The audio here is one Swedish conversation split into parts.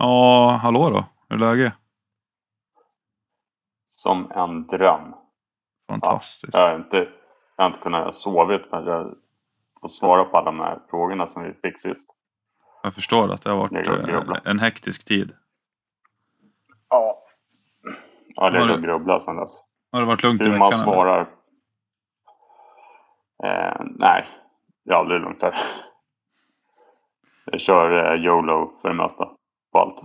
Ja, hallå då. Hur är läget? Som en dröm. Fantastiskt. Jag har inte, jag har inte kunnat för att jag får svara på alla de här frågorna som vi fick sist. Jag förstår att det har varit Det eh, en hektisk tid. Ja. Ja, det är att grubbla sen dess. Har det varit lugnt i veckan? man svarar. Eh, nej, det är aldrig lugnt här. Jag kör eh, YOLO för det mesta. På allt.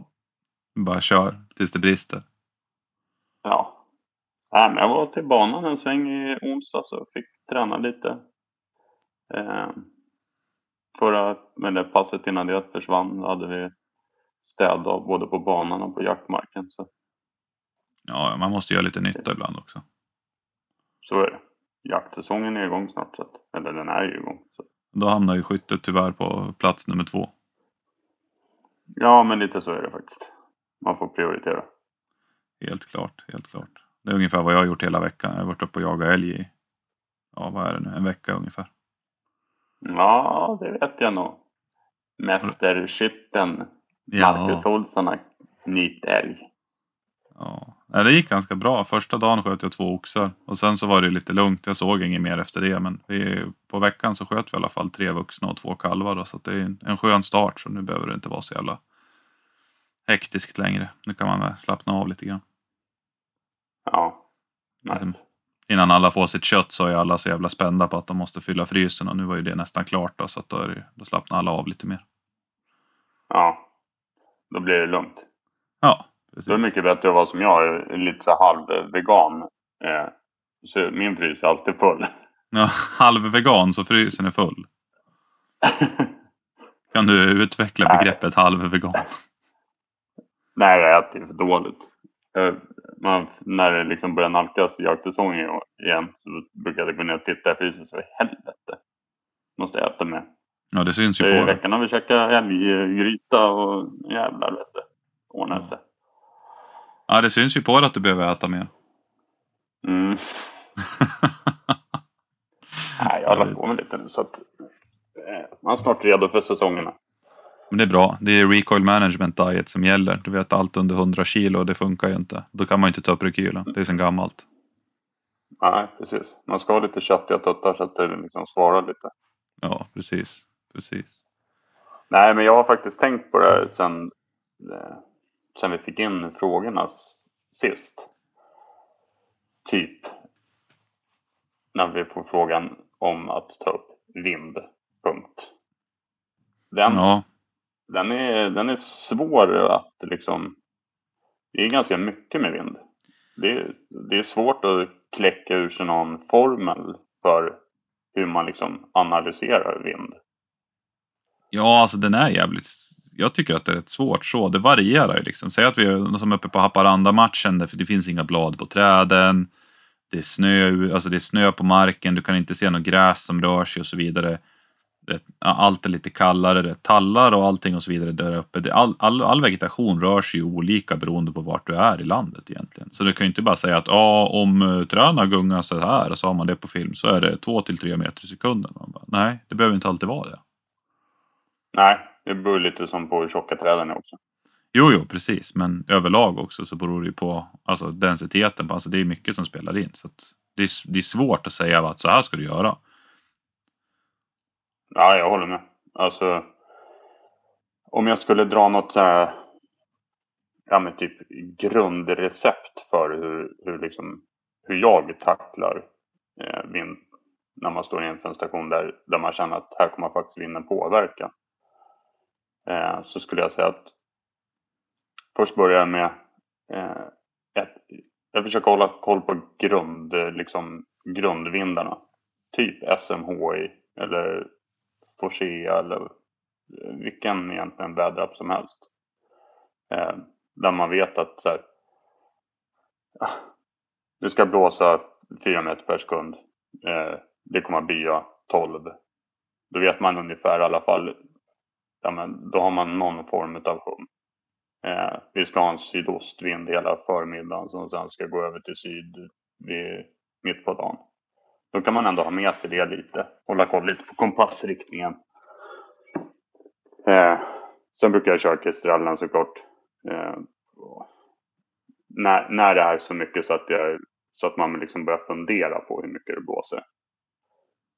Bara kör tills det brister. Ja. Nej, men jag var till banan en sväng i onsdag så fick träna lite. Eh, förra, men det passet innan det försvann hade vi städdag både på banan och på jaktmarken. Så, Ja, man måste göra lite nytta ibland också. så är det. Jaktsäsongen är igång snart. Så att, eller den är ju igång. Så. Då hamnar ju skyttet tyvärr på plats nummer två. Ja, men lite så är det faktiskt. Man får prioritera. Helt klart, helt klart. Det är ungefär vad jag har gjort hela veckan. Jag har varit uppe och jagat älg i, ja vad är det nu, en vecka ungefär. Ja, det vet jag nog. Mästerskytten Marcus Olsson har knyt älg. Ja, det gick ganska bra. Första dagen sköt jag två oxar och sen så var det lite lugnt. Jag såg inget mer efter det, men vi, på veckan så sköt vi i alla fall tre vuxna och två kalvar då, så det är en, en skön start. Så nu behöver det inte vara så jävla hektiskt längre. Nu kan man slappna av lite grann. Ja, nice. Liksom. Innan alla får sitt kött så är alla så jävla spända på att de måste fylla frysen och nu var ju det nästan klart då, så att då, det, då slappnar alla av lite mer. Ja, då blir det lugnt. Ja, Då är det precis. mycket bättre att vara som jag, är lite så halvvegan. Eh, så min frys är alltid full. Ja, halvvegan så frysen är full. Kan du utveckla Nej. begreppet halvvegan? Nej, jag äter för dåligt. Eh, man, när det liksom börjar nalkas jaktsäsongen igen så brukar jag gå ner och titta i frysen så i helvete. Måste jag äta med. Ja, det syns ju I på det. veckan har vi käkat älggryta och jävlar vet du. Ordnar sig. Ja, det syns ju på det att du behöver äta mer. Mm. Nej, jag har lagt på mig lite nu så att eh, man är snart redo för säsongerna. Men det är bra. Det är recoil management diet som gäller. Du vet allt under 100 kilo, det funkar ju inte. Då kan man ju inte ta upp rekylen. Det är sen gammalt. Nej, precis. Man ska ha lite köttiga tuttar så att det liksom svarar lite. Ja, precis. Precis. Nej, men jag har faktiskt tänkt på det här sen, eh, sen vi fick in frågorna sist. Typ när vi får frågan om att ta upp vind. Punkt. Den, Ja, den, är, den är svår att liksom... Det är ganska mycket med vind. Det är, det är svårt att kläcka ur sig någon formel för hur man liksom analyserar vind. ja alltså den är jävligt. Jag tycker att det är rätt svårt så. Det varierar ju liksom. Säg att vi är som uppe på Haparanda-matchen. där Det finns inga blad på träden. Det är snö, alltså det är snö på marken. Du kan inte se något gräs som rör sig och så vidare. Det, allt är lite kallare. Det är tallar och allting och så vidare där uppe. Det, all, all, all vegetation rör sig ju olika beroende på vart du är i landet egentligen. Så du kan ju inte bara säga att ah, om eh, träna gungar så här och så har man det på film så är det 2 till 3 meter i sekunden. Man bara, nej, det behöver inte alltid vara det. Nej, det beror lite som på hur tjocka träden är också. Jo, jo, precis. Men överlag också så beror det ju på alltså, densiteten. Alltså, det är mycket som spelar in. Så det, är, det är svårt att säga att så här ska du göra. Ja, jag håller med. Alltså, om jag skulle dra något så här, ja men typ grundrecept för hur, hur liksom, hur jag tacklar eh, vind när man står inför en station där, där man känner att här kommer faktiskt vinden påverka. Eh, så skulle jag säga att först börjar jag med eh, ett, jag försöker hålla koll på grund, liksom, grundvindarna. Typ SMHI eller Forsea eller eh, vilken egentligen väderapp som helst. Eh, där man vet att så här, ah, det ska blåsa 4 meter per sekund. Eh, det kommer att bya 12. Då vet man ungefär i alla fall. Ja, men då har man någon form av hum. Eh, vi ska ha en sydostvind hela förmiddagen som sen ska gå över till syd vid, mitt på dagen. Då kan man ändå ha med sig det lite. Hålla koll lite på kompassriktningen. Eh, sen brukar jag köra kristrallen såklart. Eh, när, när det är så mycket så att, jag, så att man liksom börjar fundera på hur mycket det blåser.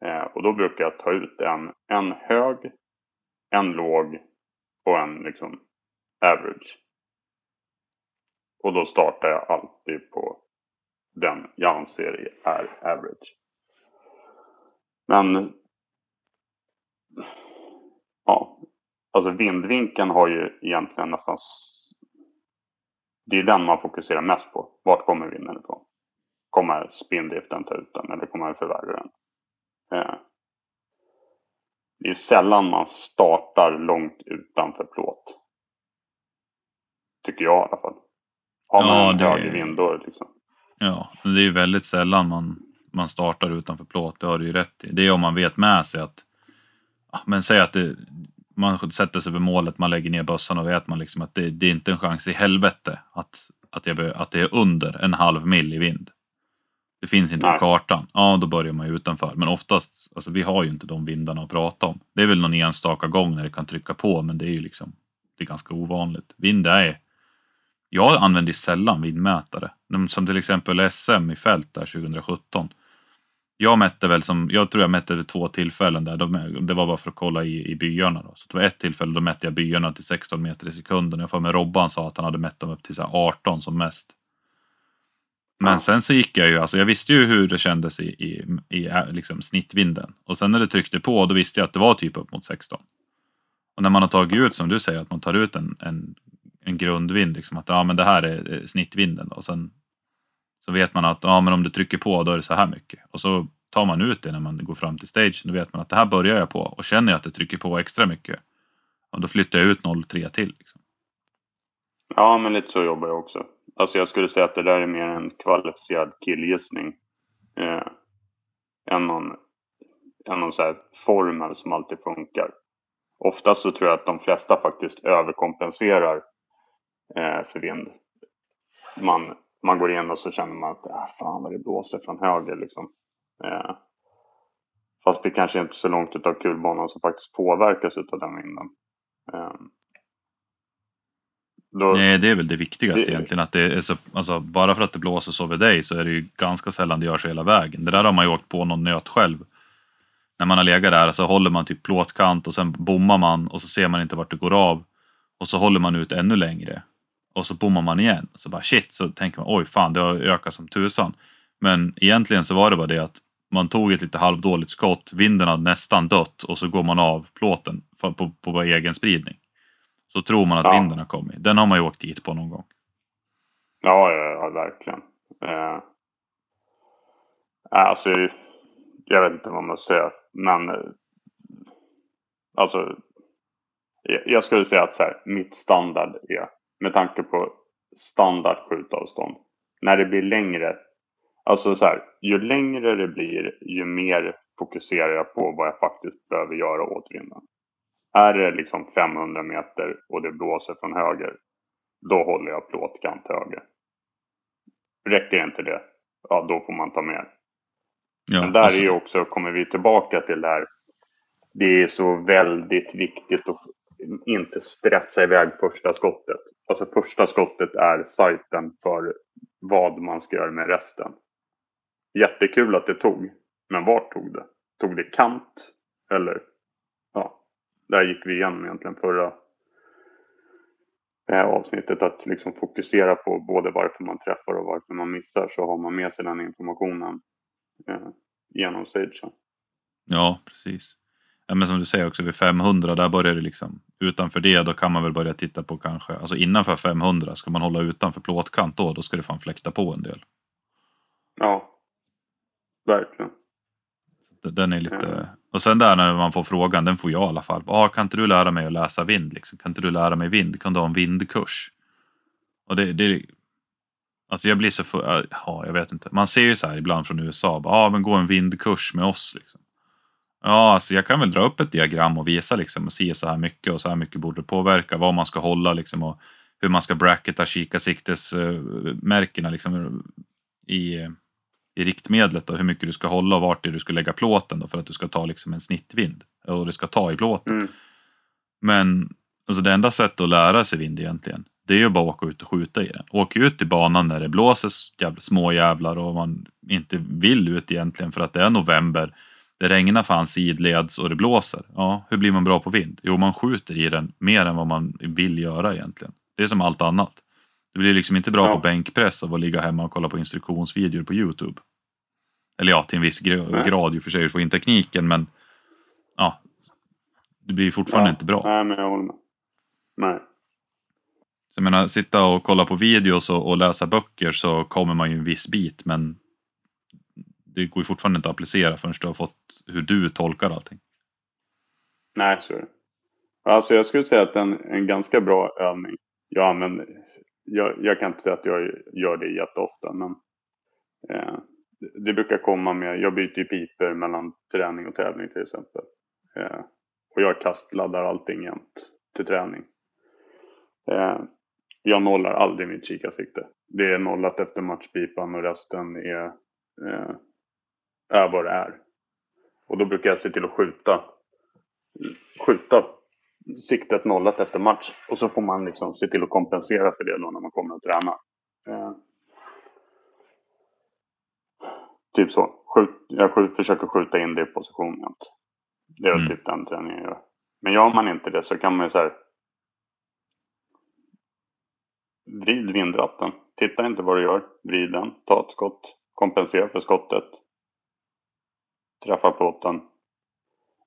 Eh, och då brukar jag ta ut en, en hög, en låg och en liksom average. Och då startar jag alltid på den jag anser är average. Men ja, alltså vindvinkeln har ju egentligen nästan det är den man fokuserar mest på. Vart kommer vinden ifrån? Kommer spindriften ta ut den eller kommer den förvärra den? Eh, det är sällan man startar långt utanför plåt. Tycker jag i alla fall. Har man ja, en det... högre vind liksom. Ja, det är ju väldigt sällan man, man startar utanför plåt. Det har du ju rätt i. Det är om man vet med sig att men säg att det, man sätter sig vid målet, man lägger ner bössan och vet man liksom att det, det är inte en chans i helvete att, att, jag, att det är under en halv mil i vind. Det finns inte Nej. på kartan. Ja, då börjar man ju utanför. Men oftast, alltså vi har ju inte de vindarna att prata om. Det är väl någon enstaka gång när det kan trycka på, men det är ju liksom, det är ganska ovanligt. Vind är, jag använder sällan vindmätare. Som till exempel SM i fält där 2017 jag mätte väl som, jag tror jag mätte vid två tillfällen där. det var bara för att kolla i, i byarna. Då. Så det var ett tillfälle då mätte jag byarna till 16 meter i sekunden. Jag får med Robban sa att han hade mätt dem upp till så 18 som mest. Men ja. sen så gick jag ju, alltså jag visste ju hur det kändes i, i, i liksom snittvinden. Och sen när det tryckte på då visste jag att det var typ upp mot 16. Och när man har tagit ut som du säger att man tar ut en, en, en grundvind, liksom att ja men det här är snittvinden. Och sen så vet man att ja, men om du trycker på då är det så här mycket. Och så tar man ut det när man går fram till stage. Då vet man att det här börjar jag på och känner jag att det trycker på extra mycket. Och då flyttar jag ut 0,3 till. Liksom. Ja, men lite så jobbar jag också. Alltså jag skulle säga att det där är mer en kvalificerad killgissning. Eh, än någon, än någon så här formel som alltid funkar. Oftast så tror jag att de flesta faktiskt överkompenserar eh, för vind. Man, man går in och så känner man att ah, fan vad det blåser från höger liksom. Eh, fast det kanske inte är så långt utav kulbanan som faktiskt påverkas utav den vinden. Eh, då, Nej, det är väl det viktigaste det, egentligen. Att det är så, alltså, bara för att det blåser så vid dig så är det ju ganska sällan det gör sig hela vägen. Det där har man ju åkt på någon nöt själv. När man har legat där så håller man typ plåtkant och sen bommar man och så ser man inte vart det går av. Och så håller man ut ännu längre och så bommar man igen. Så bara shit, så tänker man oj fan det har ökat som tusan. Men egentligen så var det bara det att man tog ett lite halvdåligt skott, vinden hade nästan dött och så går man av plåten på, på, på egen spridning. Så tror man att ja. vinden har kommit. Den har man ju åkt dit på någon gång. Ja, ja, ja verkligen. Eh, alltså, jag vet inte vad man ska säga, men eh, alltså, jag skulle säga att så här, mitt standard är med tanke på standard skjutavstånd. När det blir längre, alltså så här, ju längre det blir, ju mer fokuserar jag på vad jag faktiskt behöver göra åt vinden. Är det liksom 500 meter och det blåser från höger, då håller jag plåtkant höger. Räcker inte det, ja då får man ta mer. Ja, Men där alltså... är ju också, kommer vi tillbaka till det här, det är så väldigt viktigt att inte stressa iväg första skottet. Alltså första skottet är sajten för vad man ska göra med resten. Jättekul att det tog. Men vart tog det? Tog det kant? Eller? Där gick vi igenom egentligen förra eh, avsnittet. Att liksom fokusera på både varför man träffar och varför man missar. Så har man med sig den informationen eh, genom stagen. Ja, precis. Ja, men som du säger också vid 500 där börjar det liksom utanför det då kan man väl börja titta på kanske alltså innanför 500 ska man hålla utanför plåtkant då då ska det fan fläkta på en del. Ja, verkligen. Den är lite mm och sen där när man får frågan den får jag i alla fall. Ah, kan inte du lära mig att läsa vind liksom? Kan inte du lära mig vind? Kan du ha en vindkurs? Och det, det Alltså jag blir så för, äh, ja, jag vet inte. Man ser ju så här ibland från USA, ja ah, men gå en vindkurs med oss liksom. Ja, alltså jag kan väl dra upp ett diagram och visa liksom och se så här mycket och så här mycket borde påverka vad man ska hålla liksom och hur man ska bracketa kikarsiktesmärkena äh, liksom i, i riktmedlet och hur mycket du ska hålla och vart det du ska lägga plåten då för att du ska ta liksom en snittvind och du ska ta i plåten. Mm. Men alltså det enda sättet att lära sig vind egentligen Det är ju bara att åka ut och skjuta i den. Åk ut i banan när det blåser jävla, små jävlar och man inte vill ut egentligen för att det är november. Det regnar fan sidleds och det blåser. Ja, hur blir man bra på vind? Jo, man skjuter i den mer än vad man vill göra egentligen. Det är som allt annat. Du blir liksom inte bra Ja. på bänkpress av att ligga hemma och kolla på instruktionsvideor på Youtube. Eller ja, till en viss grad ju för sig, du får in tekniken men ja, det blir fortfarande Ja. inte bra. Nej, men jag håller med. Nej. Så jag menar, sitta och kolla på videos och, och läsa böcker så kommer man ju en viss bit men det går ju fortfarande inte att applicera förrän du har fått hur du tolkar allting. Nej, så är det. Alltså jag skulle säga att en, en ganska bra övning. Jag använder, jag, jag kan inte säga att jag gör det jätteofta, men eh, det- brukar komma med, jag byter ju piper mellan träning och tävling till exempel. Eh, och jag kastladdar allting jämt till träning. Eh, jag nollar aldrig mitt kikarsikte. Det är nollat efter matchpipan och resten är, eh, är vad det är. Och då brukar jag se till att skjuta skjuta siktet nollat efter match. Och så får man liksom se till att kompensera för det då när man kommer att träna. Eh, typ så. Skjut, jag skjut, försöker skjuta in det i position jämt. Det är Mm. typ den träningen jag gör. Men gör man inte det så kan man ju så här. Vrid vindratten. Titta inte vad du gör. Vrid den. Ta ett skott. Kompensera för skottet. Träffa plåten.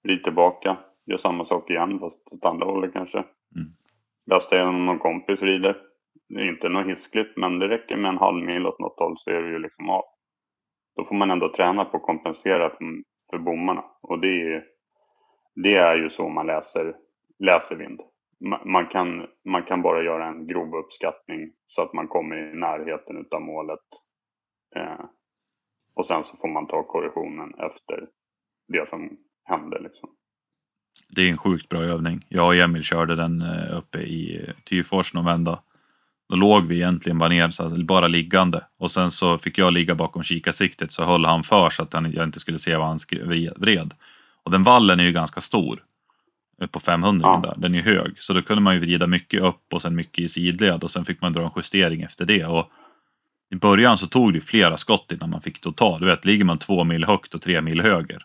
Vrid tillbaka. Gör samma sak igen fast åt andra hållet kanske. Mm. Är om någon kompis vrider. Det är inte något hiskligt men det räcker med en halv mil åt något håll så är det ju liksom av. Då får man ändå träna på att kompensera för, för bommarna. Och det är, det är ju så man läser, läser vind. Ma- Man kan, man kan bara göra en grov uppskattning så att man kommer i närheten utav målet. Eh, och sen så får man ta korrektionen efter det som hände. Liksom. Det är en sjukt bra övning. Jag och Emil körde den eh, uppe i Tyfors någon vända. Då låg vi egentligen bara ner, så bara liggande. Och sen så fick jag ligga bakom kikarsiktet så höll han för så att han, jag inte skulle se vad han vred. Och den vallen är ju ganska stor. eh, På 500 Ja. där, den är ju hög. Så då kunde man ju vrida mycket upp och sen mycket i sidled och sen fick man dra en justering efter det. Och I början så tog det flera skott innan man fick total. Du vet, ligger man två mil högt och tre mil höger.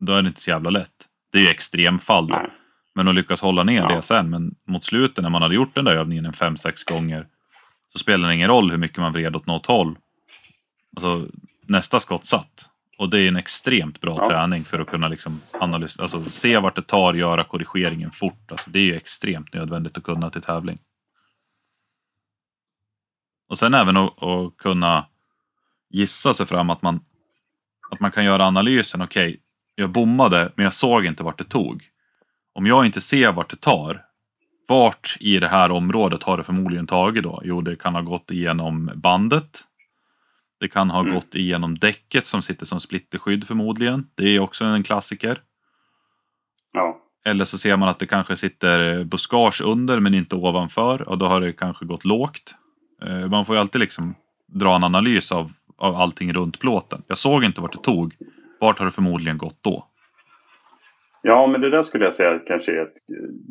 Då är det inte så jävla lätt. Det är ju extremfall då. Men att lyckas hålla ner Ja. det sen. Men mot slutet när man hade gjort den där övningen en fem sex gånger. Så spelar det ingen roll hur mycket man vred åt något håll. Alltså nästa skott satt. Och det är en extremt bra Ja. träning för att kunna liksom analysera, alltså se vart det tar, göra korrigeringen fort. Alltså det är ju extremt nödvändigt att kunna till tävling. Och sen även att, att kunna gissa sig fram att man, att man kan göra analysen. Okej, jag bommade men jag såg inte vart det tog. Om jag inte ser vart det tar, vart i det här området har det förmodligen tagit då? Jo, det kan ha gått igenom bandet. Det kan ha Mm. gått igenom däcket som sitter som splitterskydd förmodligen. Det är också en klassiker. Ja. Eller så ser man att det kanske sitter buskage under men inte ovanför och då har det kanske gått lågt. Eh, Man får ju alltid liksom dra en analys av, av allting runt plåten. Jag såg inte vart det tog. Vart har det förmodligen gått då? Ja, men det där skulle jag säga kanske är ett,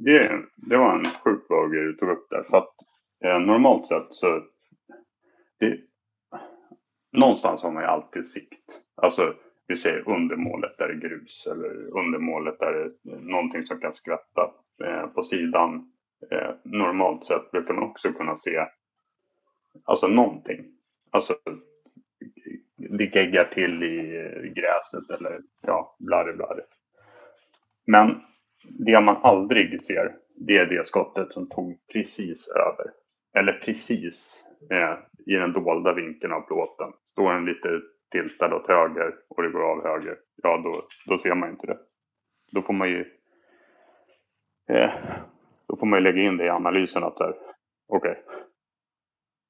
det, det var en sjukt bra grej du tog upp där. För att eh, normalt sett så, det, någonstans har man ju alltid sikt. Alltså, vi säger undermålet där det är grus eller undermålet där det eh, är någonting som kan skvätta eh, på sidan. Eh, normalt sett brukar man också kunna se, alltså någonting. Alltså, det geggar till i eh, gräset eller ja, blarre blarre. Men det man aldrig ser, det är det skottet som tog precis över. Eller precis eh, i den dolda vinkeln av plåten. Står den lite tiltad åt höger och det går av höger, ja då, då ser man inte det. Då får man ju eh, då får man ju lägga in det i analysen att så här, okej,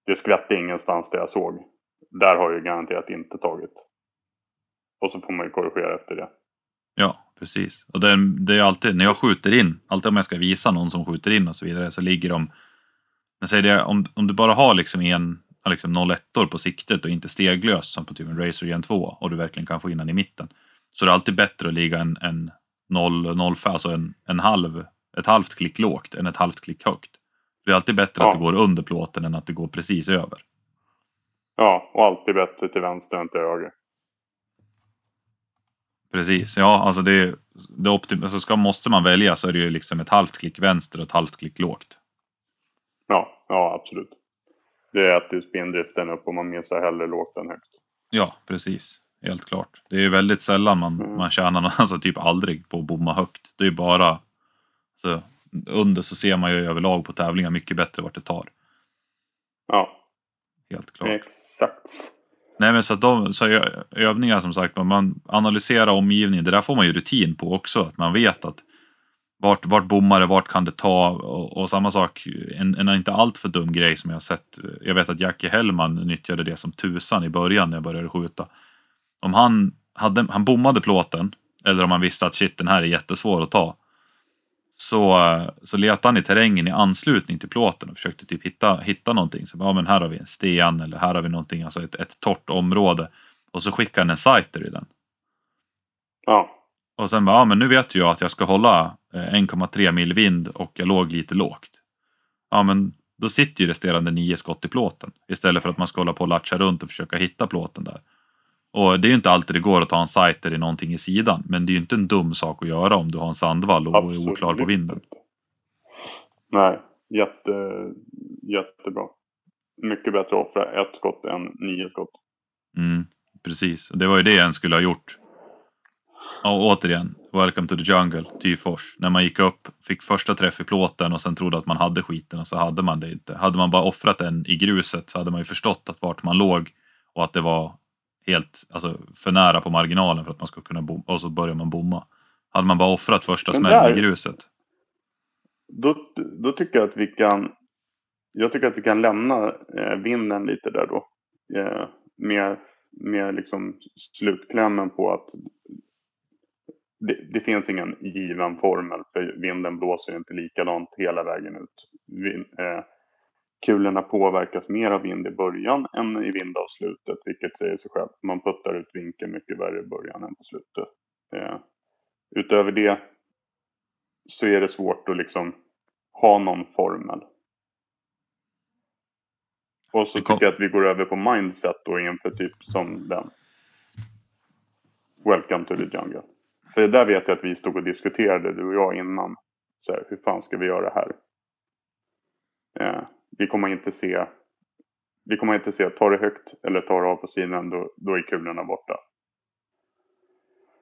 det skvätte ingenstans där jag såg. Där har jag garanterat inte tagit. Och så får man ju korrigera efter det. Ja, precis. Och det är, det är alltid, när jag skjuter in, alltid om jag ska visa någon som skjuter in och så vidare, så ligger de, jag säger det, om, om du bara har liksom en liksom 01 på siktet och inte steglös som på typ en Razer Gen 2 och du verkligen kan få in den i mitten. Så det är alltid bättre att ligga en, en 0, 0, alltså en, en halv, ett halvt klick lågt än ett halvt klick högt. Det är alltid bättre Ja. att det går under plåten än att det går precis över. Ja, och alltid bättre till vänster än till höger. Precis, ja alltså det, det optim- alltså ska, måste man välja så är det ju liksom ett halvt klick vänster och ett halvt klick lågt. Ja, ja absolut. Det äter ju spindriften upp och man missar hellre lågt än högt. Ja, precis. Helt klart. Det är ju väldigt sällan man, Mm. man tjänar, nå- alltså typ aldrig på att bomma högt. Det är ju bara så under så ser man ju överlag på tävlingar mycket bättre vart det tar. Ja, Helt klart. exakt. Nej men så att de, så övningar som sagt, man- analyserar omgivningen, det där får man ju rutin på också. Att man vet att vart, vart bommar det, vart kan det ta och, och samma sak, en, en inte alltför dum grej som jag har sett. Jag vet att Jackie Hellman nyttjade det som tusan i början när jag började skjuta. Om han, hade, han bommade plåten, eller om han visste att shit den här är jättesvår att ta. Så, eh, så letade han i terrängen i anslutning till plåten och försökte typ hitta, hitta någonting. Så, ja men här har vi en sten eller här har vi någonting, alltså ett, ett torrt område. Och så skickade han en sighter i den. Ja, Och sen bara, ja men nu vet jag att jag ska hålla eh, 1,3 mil vind och jag låg lite lågt. Ja men då sitter ju resterande nio skott i plåten. Istället för att man ska hålla på och latcha runt och försöka hitta plåten där. Och det är ju inte alltid det går att ta en sighter i någonting i sidan. Men det är ju inte en dum sak att göra om du har en sandvall och är absolut. oklar på vinden. Nej, jätte, jättebra. Mycket bättre att offra ett skott än nio skott. Mm, precis, och det var ju det en skulle ha gjort. Och återigen, Welcome to the Jungle, Tyfors. När man gick upp, fick första träff i plåten och sen trodde att man hade skiten och så hade man det inte. Hade man bara offrat den i gruset så hade man ju förstått att vart man låg och att det var helt, alltså för nära på marginalen för att man ska kunna bomma och så börjar man bomma. Hade man bara offrat första smällen i gruset. Då, då tycker jag att vi kan Jag tycker att vi kan lämna eh, vinden lite där då. Eh, med, med liksom slutklämmen på att det, det finns ingen given formel för vinden blåser inte likadant hela vägen ut. Vin, eh, kulorna påverkas mer av vind i början än i vindavslutet, vilket säger sig självt. Man puttar ut vinkeln mycket värre i början än på slutet. Eh, utöver det så är det svårt att liksom ha någon formel. Och så tycker jag att vi går över på mindset då inför typ som den. Welcome to the jungle. För där vet jag att vi stod och diskuterade du och jag innan. Så här, hur fan ska vi göra här? Eh, vi kommer inte se. Vi kommer inte se, tar det högt eller tar det av på sidan då, då är kulorna borta.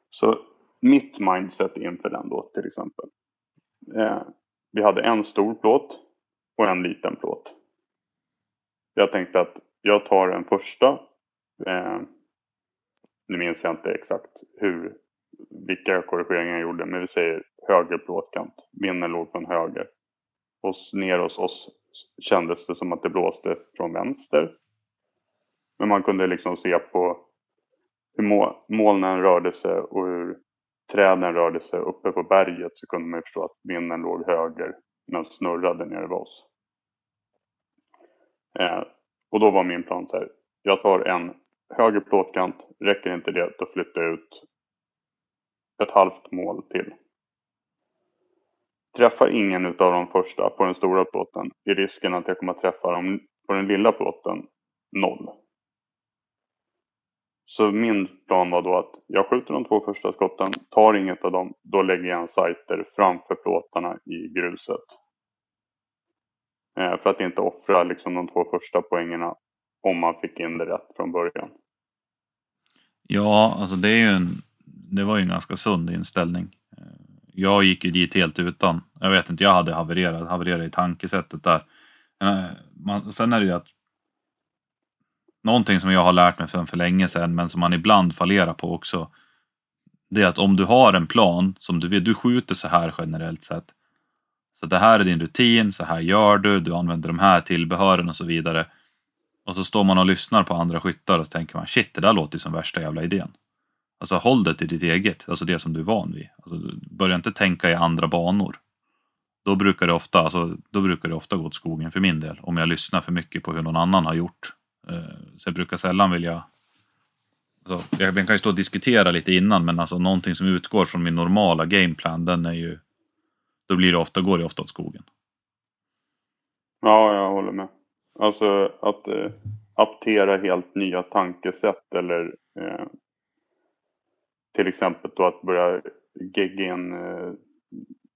Så mitt mindset inför den då till exempel. Eh, vi hade en stor plåt och en liten plåt. Jag tänkte att jag tar den första. Eh, nu minns jag inte exakt hur, vilka korrigeringar jag gjorde, men vi säger höger plåtkant. Vinden låg från höger. Och ner hos oss kändes det som att det blåste från vänster. Men man kunde liksom se på hur molnen rörde sig och hur träden rörde sig uppe på berget så kunde man ju förstå att vinden låg höger men snurrade nere vid oss. Eh, och då var min plan så här. Jag tar en höger plåtkant. Räcker inte det, då flyttar jag ut ett halvt mål till. Träffar ingen utav de första på den stora plåten är risken att jag kommer att träffa dem på den lilla plåten noll. Så min plan var då att jag skjuter de två första skotten, tar inget av dem, då lägger jag en sighter framför plåtarna i gruset. Eh, för att inte offra liksom de två första poängerna om man fick in det rätt från början. Ja, alltså det är ju en, det var ju en ganska sund inställning. Eh, jag gick ju dit helt utan. Jag vet inte, jag hade havererat, havererat i tankesättet där. Eh, man, sen är det ju att någonting som jag har lärt mig för, för länge sedan men som man ibland fallerar på också. Det är att om du har en plan som du vill, du skjuter så här generellt sett. Så det här är din rutin, så här gör du, du använder de här tillbehören och så vidare. Och så står man och lyssnar på andra skyttar och så tänker man shit det där låter ju som värsta jävla idén. Alltså håll det till ditt eget, alltså det som du är van vid. Alltså, börja inte tänka i andra banor. Då brukar det ofta, alltså, då brukar det ofta gå åt skogen för min del. Om jag lyssnar för mycket på hur någon annan har gjort. Eh, så jag brukar sällan vilja alltså, jag kan ju stå och diskutera lite innan men alltså någonting som utgår från min normala gameplan den är ju Då blir det ofta, går det ofta åt skogen. Ja, jag håller med. Alltså att eh, aptera helt nya tankesätt eller eh, till exempel då att börja gegga en, eh,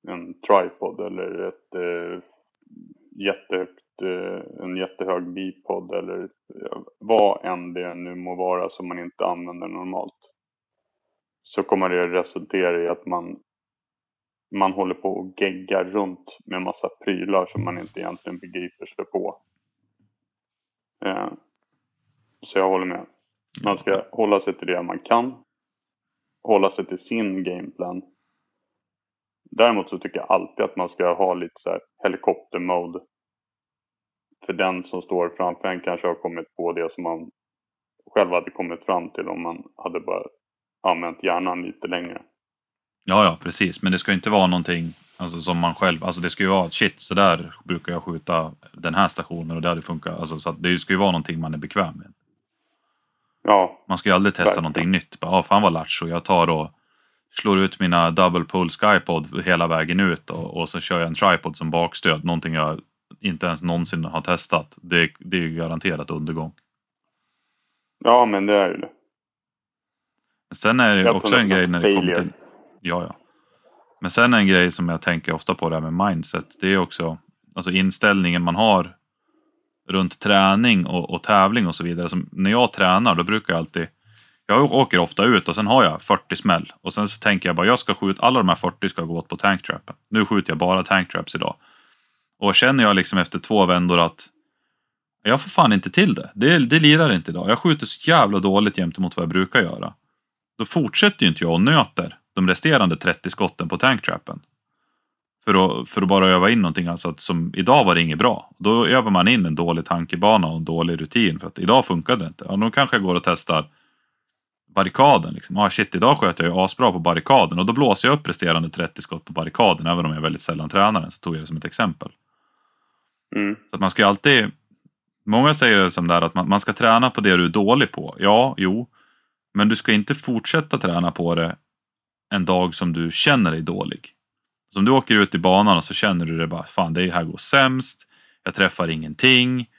en tripod eller ett eh, jättehögt, eh, en jättehög bipod eller vad än det nu må vara som man inte använder normalt. Så kommer det resultera i att man man håller på och geggar runt med massa prylar som man inte egentligen begriper sig på. Så jag håller med. Man ska hålla sig till det man kan. Hålla sig till sin gameplan. Däremot så tycker jag alltid att man ska ha lite så här helikoptermode. För den som står framför en kanske har kommit på det som man själv hade kommit fram till om man hade bara använt hjärnan lite längre. Ja, ja, precis. Men det ska inte vara någonting alltså, som man själv, alltså det ska ju vara shit, så där brukar jag skjuta den här stationen och det hade funkat. Alltså, så att det ska ju vara någonting man är bekväm med. Ja, Man ska ju aldrig testa Verkligen. någonting nytt. Bara, ah, fan vad lattjo, jag tar och slår ut mina double pull skypod hela vägen ut och, och så kör jag en tripod som bakstöd. Någonting jag inte ens någonsin har testat. Det, det är ju garanterat undergång. ja men det är ju det. Sen är det ju också en grej när det kommer till... Ja, ja. Men sen en grej som jag tänker ofta på det här med mindset. Det är också alltså inställningen man har runt träning och, och tävling och så vidare. Som när jag tränar då brukar jag alltid jag åker ofta ut och sen har jag 40 smäll och sen så tänker jag bara jag ska skjuta alla de här 40 ska gå åt på tanktrappen. Nu skjuter jag bara tanktraps idag. Och känner jag liksom efter två vändor att jag får fan inte till det. Det, det lirar inte idag. Jag skjuter så jävla dåligt jämte mot vad jag brukar göra. Då fortsätter ju inte jag och nöter de resterande 30 skotten på tanktrappen. För att, för att bara öva in någonting. Alltså att som, idag var det inget bra. Då övar man in en dålig tankebana och en dålig rutin. För att idag funkade det inte. Ja, då kanske jag går och testar barrikaden. Liksom. Ah, shit, idag sköt jag ju asbra på barrikaden. Och då blåser jag upp resterande 30 skott på barrikaden. Även om jag väldigt sällan tränar den. Så tog jag det som ett exempel. Mm. Så att man ska ju alltid Många säger det som där att man, man ska träna på det du är dålig på. Ja, jo. Men du ska inte fortsätta träna på det en dag som du känner dig dålig. Så om du åker ut i banan och så känner du det bara, fan det här går sämst. Jag träffar ingenting.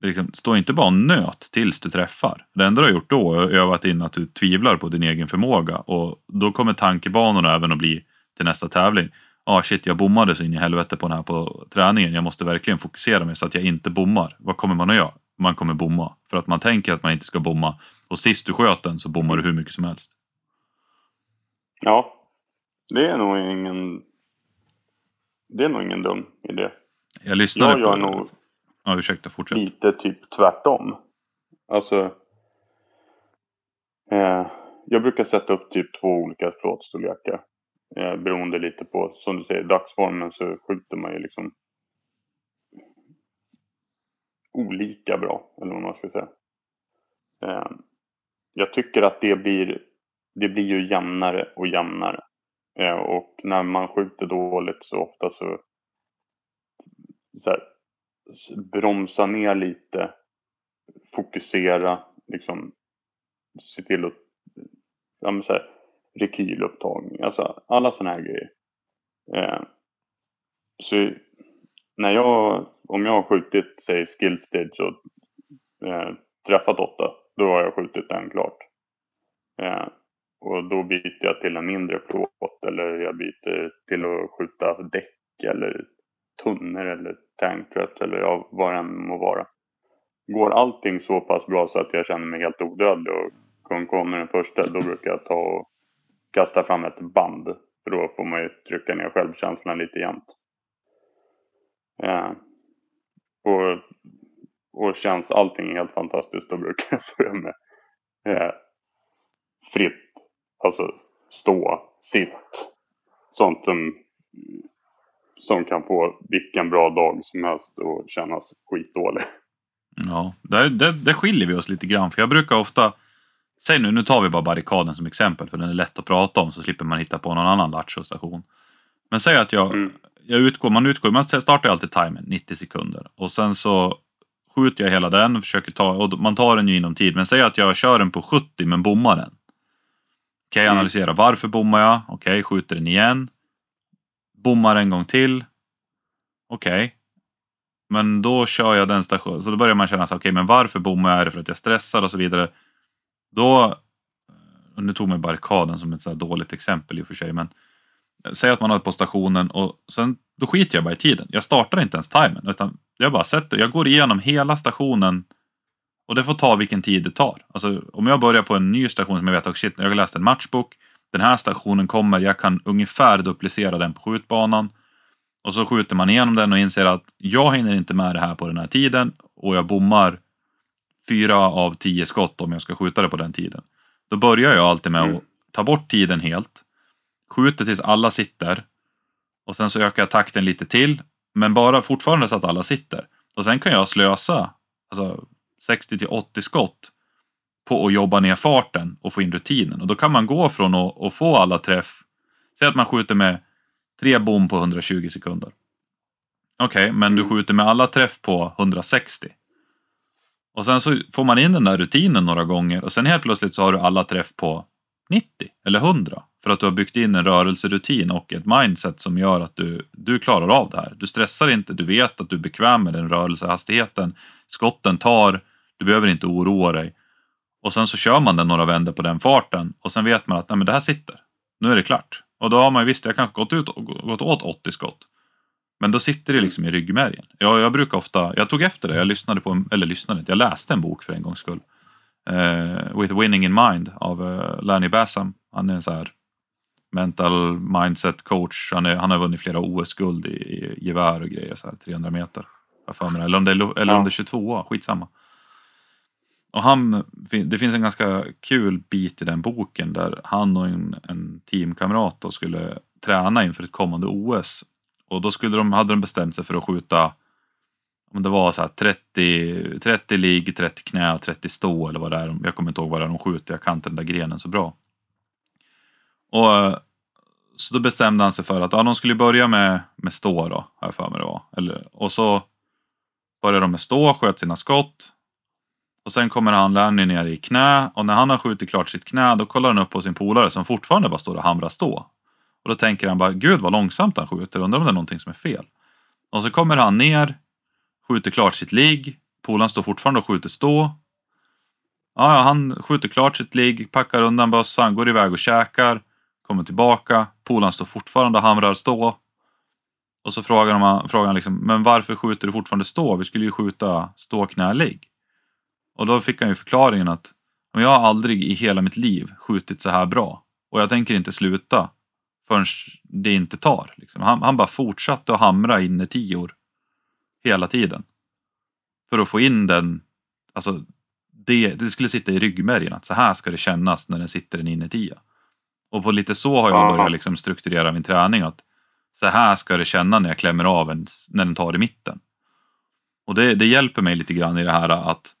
Liksom, stå inte bara och nöt tills du träffar. Det enda du har gjort då är att övat in att du tvivlar på din egen förmåga. Och då kommer tankebanorna även att bli till nästa tävling ah shit jag bommade så in i helvete på den här på träningen. Jag måste verkligen fokusera mig så att jag inte bommar. Vad kommer man att göra? Man kommer bomma. För att man tänker att man inte ska bomma. Och sist du sköt den så bommar du hur mycket som helst. Ja, det är nog ingen... Det är nog ingen dum idé. Jag lyssnade Jag gör på... nog Ja, ursäkta, fortsätt. lite typ tvärtom. Alltså... Eh, jag brukar sätta upp typ två olika plåtstorlekar. Eh, beroende lite på, som du säger, dagsformen så skjuter man ju liksom olika bra, eller vad man ska säga. Eh, jag tycker att det blir, det blir ju jämnare och jämnare. Eh, och när man skjuter dåligt så ofta så, så här, bromsa ner lite, fokusera, liksom se till att, ja men så här, rekylupptagning, alltså alla sådana här grejer. Eh, så när jag, om jag har skjutit, säg skill stage och eh, träffat åtta, då har jag skjutit den klart. Eh, och då byter jag till en mindre plåt eller jag byter till att skjuta däck eller tunnor eller tanktraps eller ja, vad det än må vara. Går allting så pass bra så att jag känner mig helt odödlig och kommer den första, då brukar jag ta och kasta fram ett band. För då får man ju trycka ner självkänslan lite jämnt. Ja. Eh, och, och känns allting helt fantastiskt, då brukar jag börja med eh, fritt. Alltså stå, sitt. Sånt som, som kan få vilken bra dag som helst och kännas skitdålig. Ja, där, där, där skiljer vi oss lite grann. För jag brukar ofta Säg nu, nu tar vi bara barrikaden som exempel för den är lätt att prata om så slipper man hitta på någon annan lattjo-station. Men säg att jag, Mm. jag utgår, man utgår, man startar alltid timern 90 sekunder och sen så skjuter jag hela den, försöker ta, och man tar den ju inom tid. Men säg att jag kör den på 70 men bommar den. Okej, Mm. analysera varför bommar jag? Okej, skjuter den igen. Bommar en gång till. Okej. Men då kör jag den stationen, så då börjar man känna så okej okay, men varför bommar jag? Är det för att jag stressar och så vidare? Då, och nu tog mig barrikaden som ett så dåligt exempel i och för sig, men säg att man har på stationen och sen då skiter jag bara i tiden. Jag startar inte ens timern utan jag bara sätter, jag går igenom hela stationen och det får ta vilken tid det tar. Alltså om jag börjar på en ny station som jag vet att shit, jag har läst en matchbok. Den här stationen kommer, jag kan ungefär duplicera den på skjutbanan. Och så skjuter man igenom den och inser att jag hinner inte med det här på den här tiden och jag bommar fyra av tio skott om jag ska skjuta det på den tiden. Då börjar jag alltid med att mm. ta bort tiden helt, skjuter tills alla sitter och sen så ökar jag takten lite till men bara fortfarande så att alla sitter. Och sen kan jag slösa alltså 60 till 80 skott på att jobba ner farten och få in rutinen och då kan man gå från att, att få alla träff. Säg att man skjuter med tre bom på 120 sekunder. Okej, okay, men du mm. skjuter med alla träff på 160. Och sen så får man in den där rutinen några gånger och sen helt plötsligt så har du alla träff på 90 eller 100 för att du har byggt in en rörelserutin och ett mindset som gör att du, du klarar av det här. Du stressar inte, du vet att du är bekväm med den rörelsehastigheten. Skotten tar, du behöver inte oroa dig. Och sen så kör man den några vändor på den farten och sen vet man att nej, men det här sitter. Nu är det klart. Och då har man ju visst, jag kanske gått, ut, gått åt 80 skott. Men då sitter det liksom i ryggmärgen. Jag, jag brukar ofta, jag tog efter det, jag lyssnade på, eller lyssnade inte, jag läste en bok för en gångs skull. Uh, With Winning in Mind av uh, Lanny Bassam. Han är en så här mental mindset coach. Han, är, han har vunnit flera OS-guld i, i gevär och grejer, så här, 300 meter. Eller om det är eller ja. under 22, skitsamma. Och han, det finns en ganska kul bit i den boken där han och en, en teamkamrat då skulle träna inför ett kommande OS. Och då skulle de, hade de bestämt sig för att skjuta om det var så här 30, 30 ligg, 30 knä, 30 stå eller vad det är. Jag kommer inte ihåg vad det är de skjuter, jag kan inte den där grenen så bra. Och så då bestämde han sig för att ja, de skulle börja med, med stå då, har jag för mig det var. Eller, och så började de med stå, sköt sina skott. Och sen kommer han Lenny ner i knä och när han har skjutit klart sitt knä då kollar han upp på sin polare som fortfarande bara står och hamrar stå. Och då tänker han bara, gud vad långsamt han skjuter, undrar om det är någonting som är fel. Och så kommer han ner, skjuter klart sitt ligg, polaren står fortfarande och skjuter stå. Ja, han skjuter klart sitt ligg, packar undan bössan, går iväg och käkar, kommer tillbaka, polaren står fortfarande och hamrar stå. Och så frågar han, frågar han liksom, men varför skjuter du fortfarande stå? Vi skulle ju skjuta stå, knä, ligg. Och då fick han ju förklaringen att jag har aldrig i hela mitt liv skjutit så här bra och jag tänker inte sluta förrän det inte tar. Liksom. Han, han, bara fortsatte att hamra innertior hela tiden. För att få in den, alltså det, det skulle sitta i ryggmärgen att så här ska det kännas när den sitter en innertia. Och på lite så har jag börjat liksom strukturera min träning att så här ska det känna när jag klämmer av en, när den tar i mitten. Och det, det hjälper mig lite grann i det här att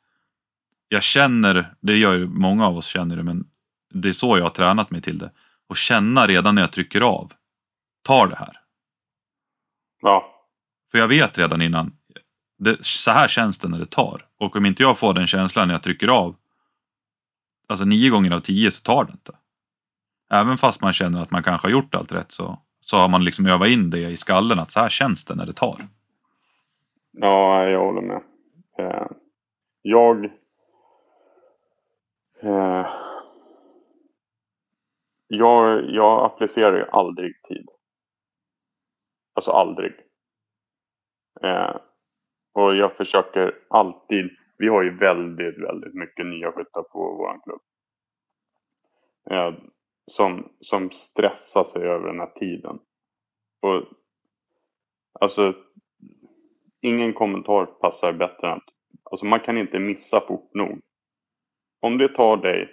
jag känner, det gör ju många av oss känner det, men det är så jag har tränat mig till det. Och känna redan när jag trycker av, tar det här. Ja. För jag vet redan innan, det, så här känns det när det tar. Och om inte jag får den känslan när jag trycker av, alltså nio gånger av tio så tar det inte. Även fast man känner att man kanske har gjort allt rätt så, så har man liksom övat in det i skallen att så här känns det när det tar. Ja, jag håller med. Eh, jag Eh, jag, jag applicerar ju aldrig tid. Alltså aldrig. Eh, och jag försöker alltid. Vi har ju väldigt, väldigt mycket nya skyttar på vår klubb. Eh, som, som stressar sig över den här tiden. Och alltså, ingen kommentar passar bättre än att alltså man kan inte missa fort nog. Om det tar dig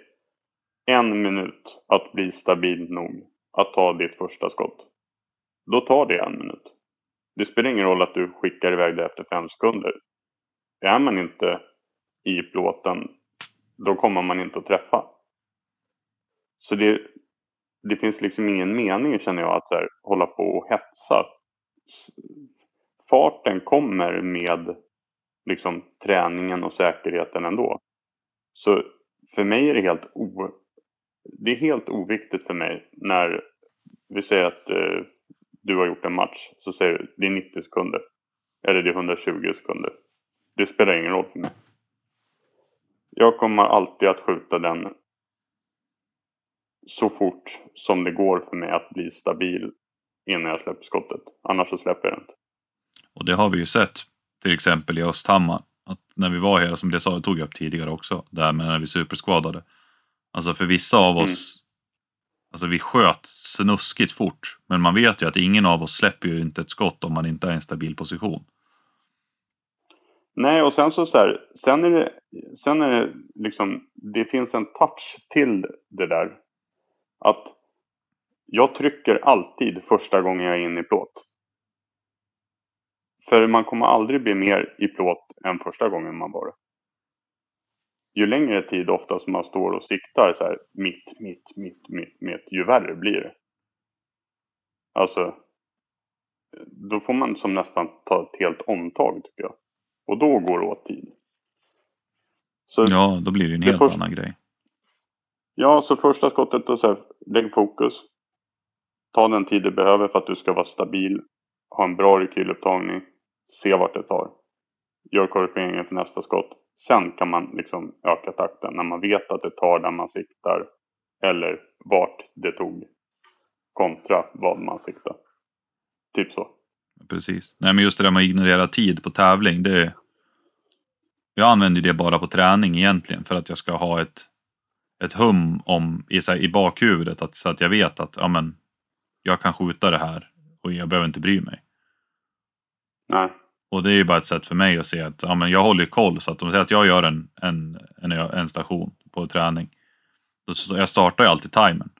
en minut att bli stabil nog att ta ditt första skott. Då tar det en minut. Det spelar ingen roll att du skickar iväg det efter fem sekunder. Är man inte i plåten, då kommer man inte att träffa. Så det, det finns liksom ingen mening känner jag att här, hålla på och hetsa. Farten kommer med liksom träningen och säkerheten ändå. Så för mig är det helt o... Det är helt oviktigt för mig när vi säger att eh, du har gjort en match. Så säger du det är 90 sekunder. Eller det är 120 sekunder. Det spelar ingen roll för mig. Jag kommer alltid att skjuta den så fort som det går för mig att bli stabil innan jag släpper skottet. Annars så släpper jag det inte. Och det har vi ju sett till exempel i Östhammar. Att när vi var här, som det sa, tog jag upp tidigare också, där med när vi superskadade. Alltså för vissa av oss, mm. alltså vi sköt snuskigt fort. Men man vet ju att ingen av oss släpper ju inte ett skott om man inte är i en stabil position. Nej, och sen så, så här, sen är det, sen är det liksom, det finns en touch till det där. Att jag trycker alltid första gången jag är inne i plåt. För man kommer aldrig bli mer i plåt än första gången man var det. Ju längre tid ofta som man står och siktar så här mitt, mitt, mitt, mitt, mitt, ju värre blir det. Alltså, då får man som nästan ta ett helt omtag tycker jag. Och då går det åt tid. Så ja, då blir det en helt först... annan grej. Ja, så första skottet då så här, lägg fokus. Ta den tid du behöver för att du ska vara stabil. Ha en bra rekylupptagning. Se vart det tar. Gör korrigeringen för nästa skott. Sen kan man liksom öka takten när man vet att det tar där man siktar. Eller vart det tog. Kontra vad man siktar. Typ så. Precis. Nej men just det där med att ignorera tid på tävling. Det, jag använder det bara på träning egentligen för att jag ska ha ett, ett hum om, i, så här, i bakhuvudet att, så att jag vet att ja, men, jag kan skjuta det här och jag behöver inte bry mig. Nej. Och det är ju bara ett sätt för mig att se att ja, men jag håller koll så att om säger att jag gör en, en, en, en station på träning. Då, jag startar ju alltid timern.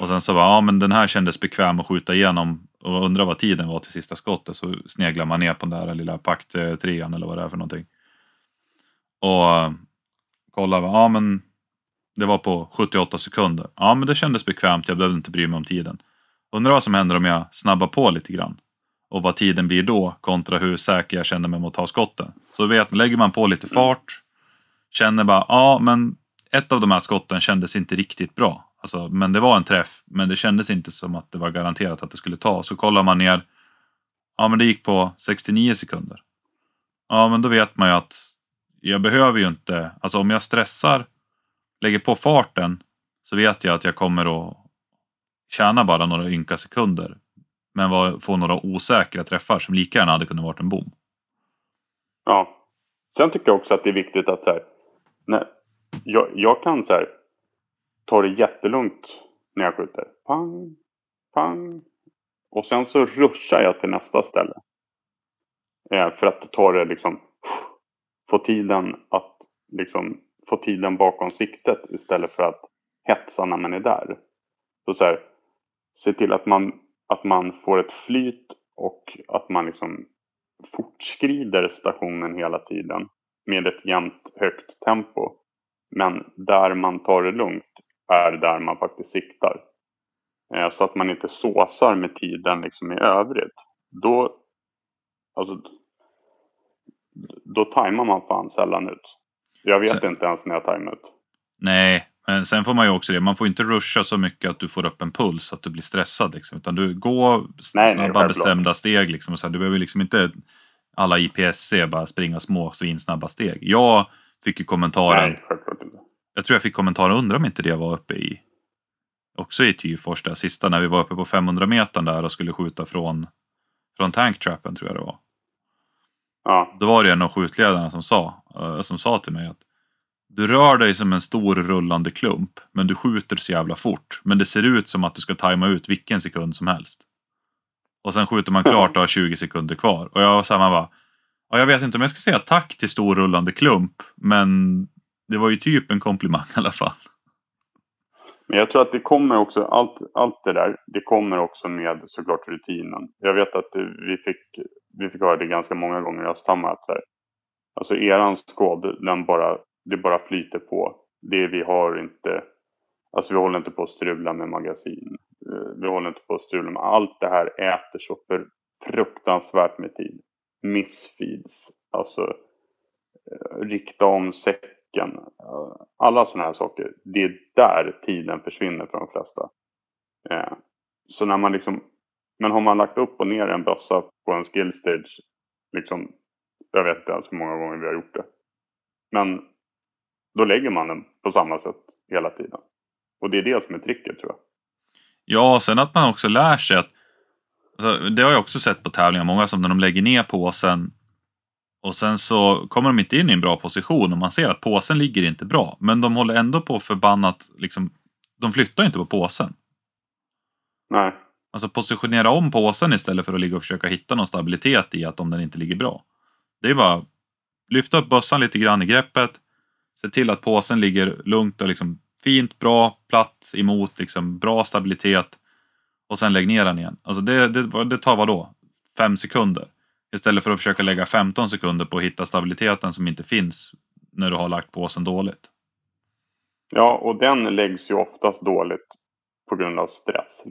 Och sen så bara, ja men den här kändes bekväm att skjuta igenom och undrar vad tiden var till sista skottet så sneglar man ner på den där lilla pakt trean eller vad det är för någonting. Och kollar, ja men det var på 78 sekunder. Ja men det kändes bekvämt, jag behövde inte bry mig om tiden. Undrar vad som händer om jag snabbar på lite grann. Och vad tiden blir då kontra hur säker jag känner mig mot att ta skotten. Så vet lägger man på lite fart, känner bara, ja men ett av de här skotten kändes inte riktigt bra. Alltså, men det var en träff, men det kändes inte som att det var garanterat att det skulle ta. Så kollar man ner, ja men det gick på 69 sekunder. Ja men då vet man ju att jag behöver ju inte, alltså om jag stressar, lägger på farten så vet jag att jag kommer att tjäna bara några ynka sekunder. Men få några osäkra träffar som lika gärna hade kunnat varit en bom. Ja. Sen tycker jag också att det är viktigt att så här, när, jag, jag kan så här, ta det jättelugnt när jag skjuter. Pang, pang. Och sen så ruschar jag till nästa ställe. Eh, för att ta det liksom, få tiden att liksom, få tiden bakom siktet istället för att hetsa när man är där. Så, så här, se till att man, att man får ett flyt och att man liksom fortskrider stationen hela tiden med ett jämnt högt tempo. Men där man tar det lugnt är där man faktiskt siktar. Eh, så att man inte såsar med tiden liksom i övrigt. Då, alltså, då tajmar man fan sällan ut. Jag vet sen, inte ens när jag tajmar ut. Nej, men sen får man ju också det. Man får inte ruscha så mycket att du får upp en puls, att du blir stressad. Liksom, utan du går nej, snabba nej, bestämda steg. Liksom, och så här, du behöver liksom inte alla IPSC bara springa små svinsnabba steg. Jag fick ju kommentaren. Nej. Jag tror jag fick kommentarer, undrar om inte det var uppe i också i Tyfors där sista när vi var uppe på 500 meter där och skulle skjuta från från tanktrappen tror jag det var. Ja. Då var det en av skjutledarna som sa, uh, som sa till mig att du rör dig som en stor rullande klump men du skjuter så jävla fort. Men det ser ut som att du ska tajma ut vilken sekund som helst. Och sen skjuter man klart och har 20 sekunder kvar. Och jag var samma bara, ja, jag vet inte om jag ska säga tack till stor rullande klump men det var ju typ en komplimang i alla fall. Men jag tror att det kommer också, allt, allt det där, det kommer också med såklart rutinen. Jag vet att vi fick, vi fick höra det ganska många gånger i Östhammar att så här, alltså eran skåd, den bara, det bara flyter på. Det vi har inte, alltså vi håller inte på att strula med magasin. Eh, vi håller inte på att strula med, allt det här äter så för fruktansvärt med tid. Missfeeds, alltså eh, rikta om säcken. Eh, alla sådana här saker. Det är där tiden försvinner för de flesta. Så när man liksom, men har man lagt upp och ner en bössa på en skill stage Liksom, jag vet inte ens hur många gånger vi har gjort det. Men då lägger man den på samma sätt hela tiden. Och det är det som är tricket tror jag. Ja, sen att man också lär sig att alltså, Det har jag också sett på tävlingar, många som när de lägger ner påsen och sen så kommer de inte in i en bra position och man ser att påsen ligger inte bra. Men de håller ändå på förbannat, liksom, de flyttar inte på påsen. Nej. Alltså positionera om påsen istället för att ligga och försöka hitta någon stabilitet i att om den inte ligger bra. Det är bara lyfta upp bössan lite grann i greppet. Se till att påsen ligger lugnt och liksom fint, bra, platt emot, liksom bra stabilitet. Och sen lägg ner den igen. Alltså det, det, det tar vad då? Fem sekunder. Istället för att försöka lägga 15 sekunder på att hitta stabiliteten som inte finns när du har lagt påsen dåligt. Ja, och den läggs ju oftast dåligt på grund av stress.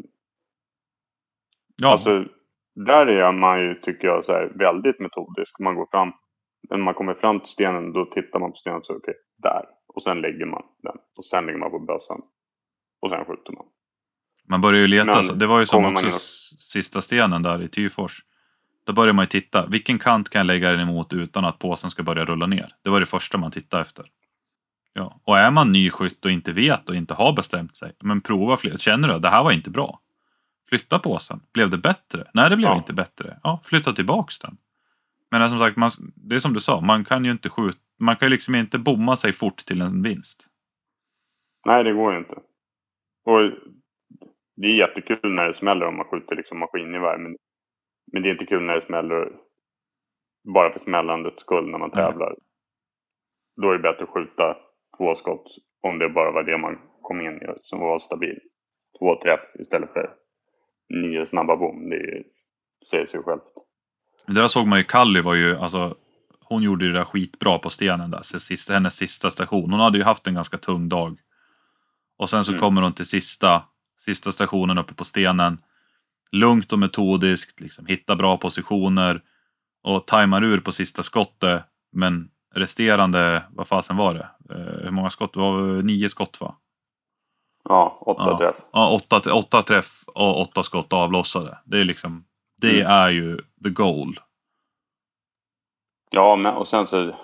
Ja, Alltså, där är man ju, tycker jag, så här, väldigt metodisk. Man går fram, när man kommer fram till stenen, då tittar man på stenen och så, okej, där. Och sen lägger man den. Och sen lägger man på bössan. Och sen skjuter man. man börjar ju leta. Men så det var ju som också sista stenen där i Tyfors. Då börjar man ju titta. Vilken kant kan jag lägga den emot utan att påsen ska börja rulla ner? Det var det första man tittade efter. Ja, och är man ny skytt och inte vet och inte har bestämt sig. Men prova fler. Känner du att det här var inte bra? Flytta påsen. Blev det bättre? Nej, det blev Ja. inte bättre. Ja, flytta tillbaks den. Men som sagt, man, det är som du sa. Man kan ju inte skjuta. Man kan ju liksom inte bomma sig fort till en vinst. Nej, det går ju inte. Och det är jättekul när det smäller om man skjuter liksom maskingevär. Men, men det är inte kul när det smäller bara för smällandets skull när man Nej. tävlar. Då är det bättre att skjuta två skott om det bara var det man kom in i som var stabil. Två träff istället för nio snabba bom. Det säger sig självt. Det där såg man ju, Kalli var ju, alltså hon gjorde ju det där skitbra på stenen där, så sista, hennes sista station. Hon hade ju haft en ganska tung dag. Och sen så Mm. kommer hon till sista, sista stationen uppe på stenen. Lugnt och metodiskt, liksom, hitta bra positioner och tajmar ur på sista skottet. Men resterande, vad fasen var det? Eh, hur många skott? Det var nio skott va? Ja, åtta Ja. träff. Ja, åtta, åtta träff och åtta skott avlossade. Det är liksom, det Mm. är ju the goal. Ja, men och sen så...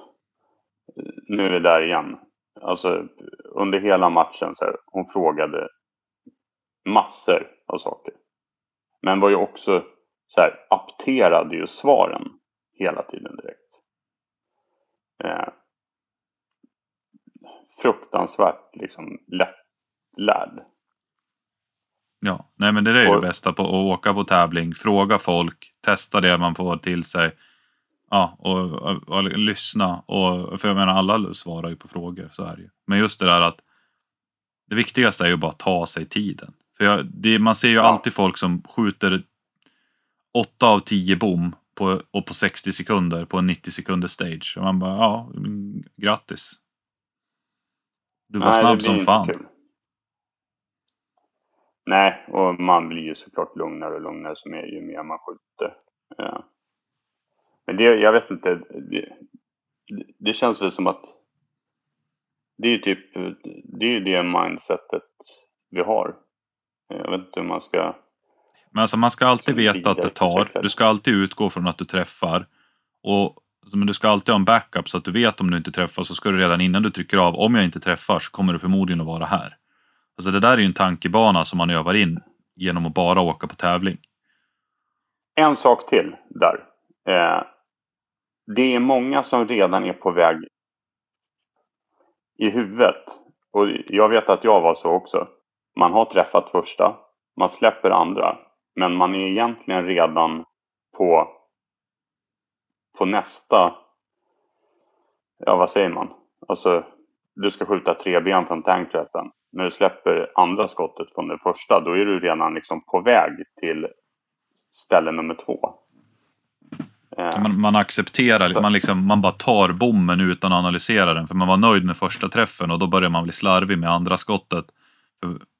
Nu är vi där igen. Alltså under hela matchen så här, hon frågade massor av saker. Men var ju också så här, apterade ju svaren hela tiden direkt. Eh, fruktansvärt liksom lättlärd. Ja, nej men det är ju det bästa på att åka på tävling, fråga folk, testa det man får till sig. Ja, och, och, och lyssna. Och, för jag menar alla svarar ju på frågor, så är det ju. Men just det där att det viktigaste är ju bara att ta sig tiden. För jag, det, man ser ju Ja. alltid folk som skjuter 8 av 10 bom på, och på 60 sekunder på en 90 sekunders stage. Och man bara, ja, grattis. Du var Nej, snabb som fan. kul. Nej, och man blir ju såklart lugnare och lugnare som är, ju mer man skjuter. Ja. Men det, jag vet inte. Det, det känns väl som att det är ju typ, det är ju det mindsetet vi har. Jag vet inte hur man ska... Men alltså man ska alltid veta att det tar. Du ska alltid utgå från att du träffar. Och, men du ska alltid ha en backup så att du vet om du inte träffar så ska du redan innan du trycker av, om jag inte träffar så kommer du förmodligen att vara här. Alltså det där är ju en tankebana som man övar in genom att bara åka på tävling. En sak till där. Eh, det är många som redan är på väg i huvudet. Och jag vet att jag var så också. Man har träffat första, man släpper andra. Men man är egentligen redan på, på nästa, ja vad säger man? Alltså, du ska skjuta tre ben från tanktrappen. När du släpper andra skottet från det första, då är du redan liksom på väg till ställe nummer två. Eh, Man, man accepterar, Så- man, liksom, man bara tar bommen utan att analysera den. För man var nöjd med första träffen och då börjar man bli slarvig med andra skottet.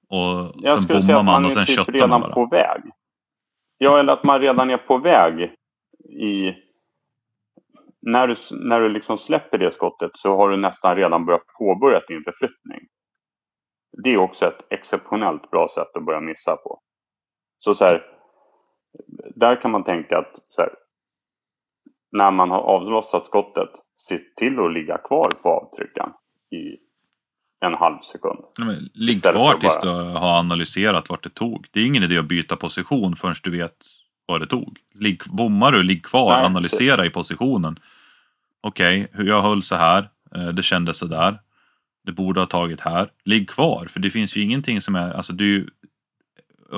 Och Jag sen skulle säga att man man är typ redan på väg. Ja, eller att man redan är på väg i... När du, när du liksom släpper det skottet så har du nästan redan börjat påbörja din förflyttning. Det är också ett exceptionellt bra sätt att börja missa på. Så så här, där kan man tänka att här, när man har avlossat skottet, se till att ligga kvar på avtryckaren i en halv sekund. Ja, men Ligg kvar tills bara- du har analyserat vart det tog. Det är ingen idé att byta position förrän du vet vad det tog. Ligg, bommar du, ligg kvar, Nej, analysera i positionen. Okej, hur jag höll så här. eh, Det kändes så där. Det borde ha tagit här. Ligg kvar, för det finns ju ingenting som är, alltså du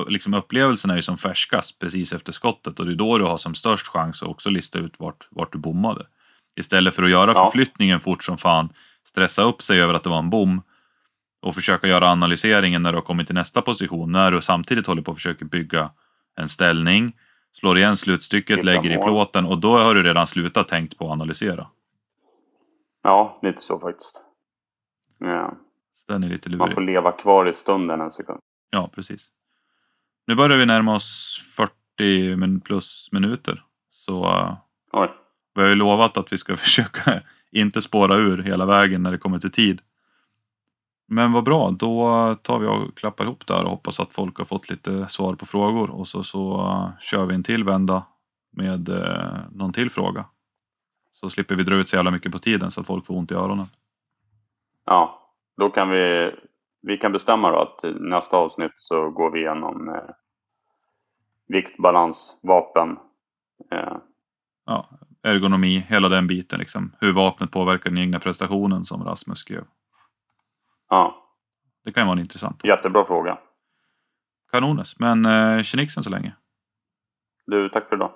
liksom upplevelsen är ju som färskast precis efter skottet och det är då du har som störst chans att också lista ut vart, vart du bommade. Istället för att göra Ja. förflyttningen fort som fan, stressa upp sig över att det var en bom och försöka göra analyseringen när du har kommit till nästa position när du samtidigt håller på att försöka bygga en ställning, slår igen slutstycket, lägger i plåten och då har du redan slutat tänkt på att analysera. Ja, lite så faktiskt. Ja. Så den är lite Man lurig. får leva kvar i stunden en sekund. Ja, precis. Nu börjar vi närma oss 40 min plus minuter. Så eh, Oj. vi har ju lovat att vi ska försöka inte spåra ur hela vägen när det kommer till tid. Men vad bra, då tar vi och klappar ihop där och hoppas att folk har fått lite svar på frågor och så, så eh, kör vi en till vända med eh, någon till fråga. Så slipper vi dra ut så jävla mycket på tiden så att folk får ont i öronen. Ja, då kan vi, vi kan bestämma då att nästa avsnitt så går vi igenom eh, vikt, balans, vapen. Eh, Ja, ergonomi, hela den biten liksom. Hur vapnet påverkar den egna prestationen som Rasmus skrev. ja, Det kan ju vara en intressant. jättebra fråga. Kanones, men eh, tjenixen så länge. Du, tack för idag.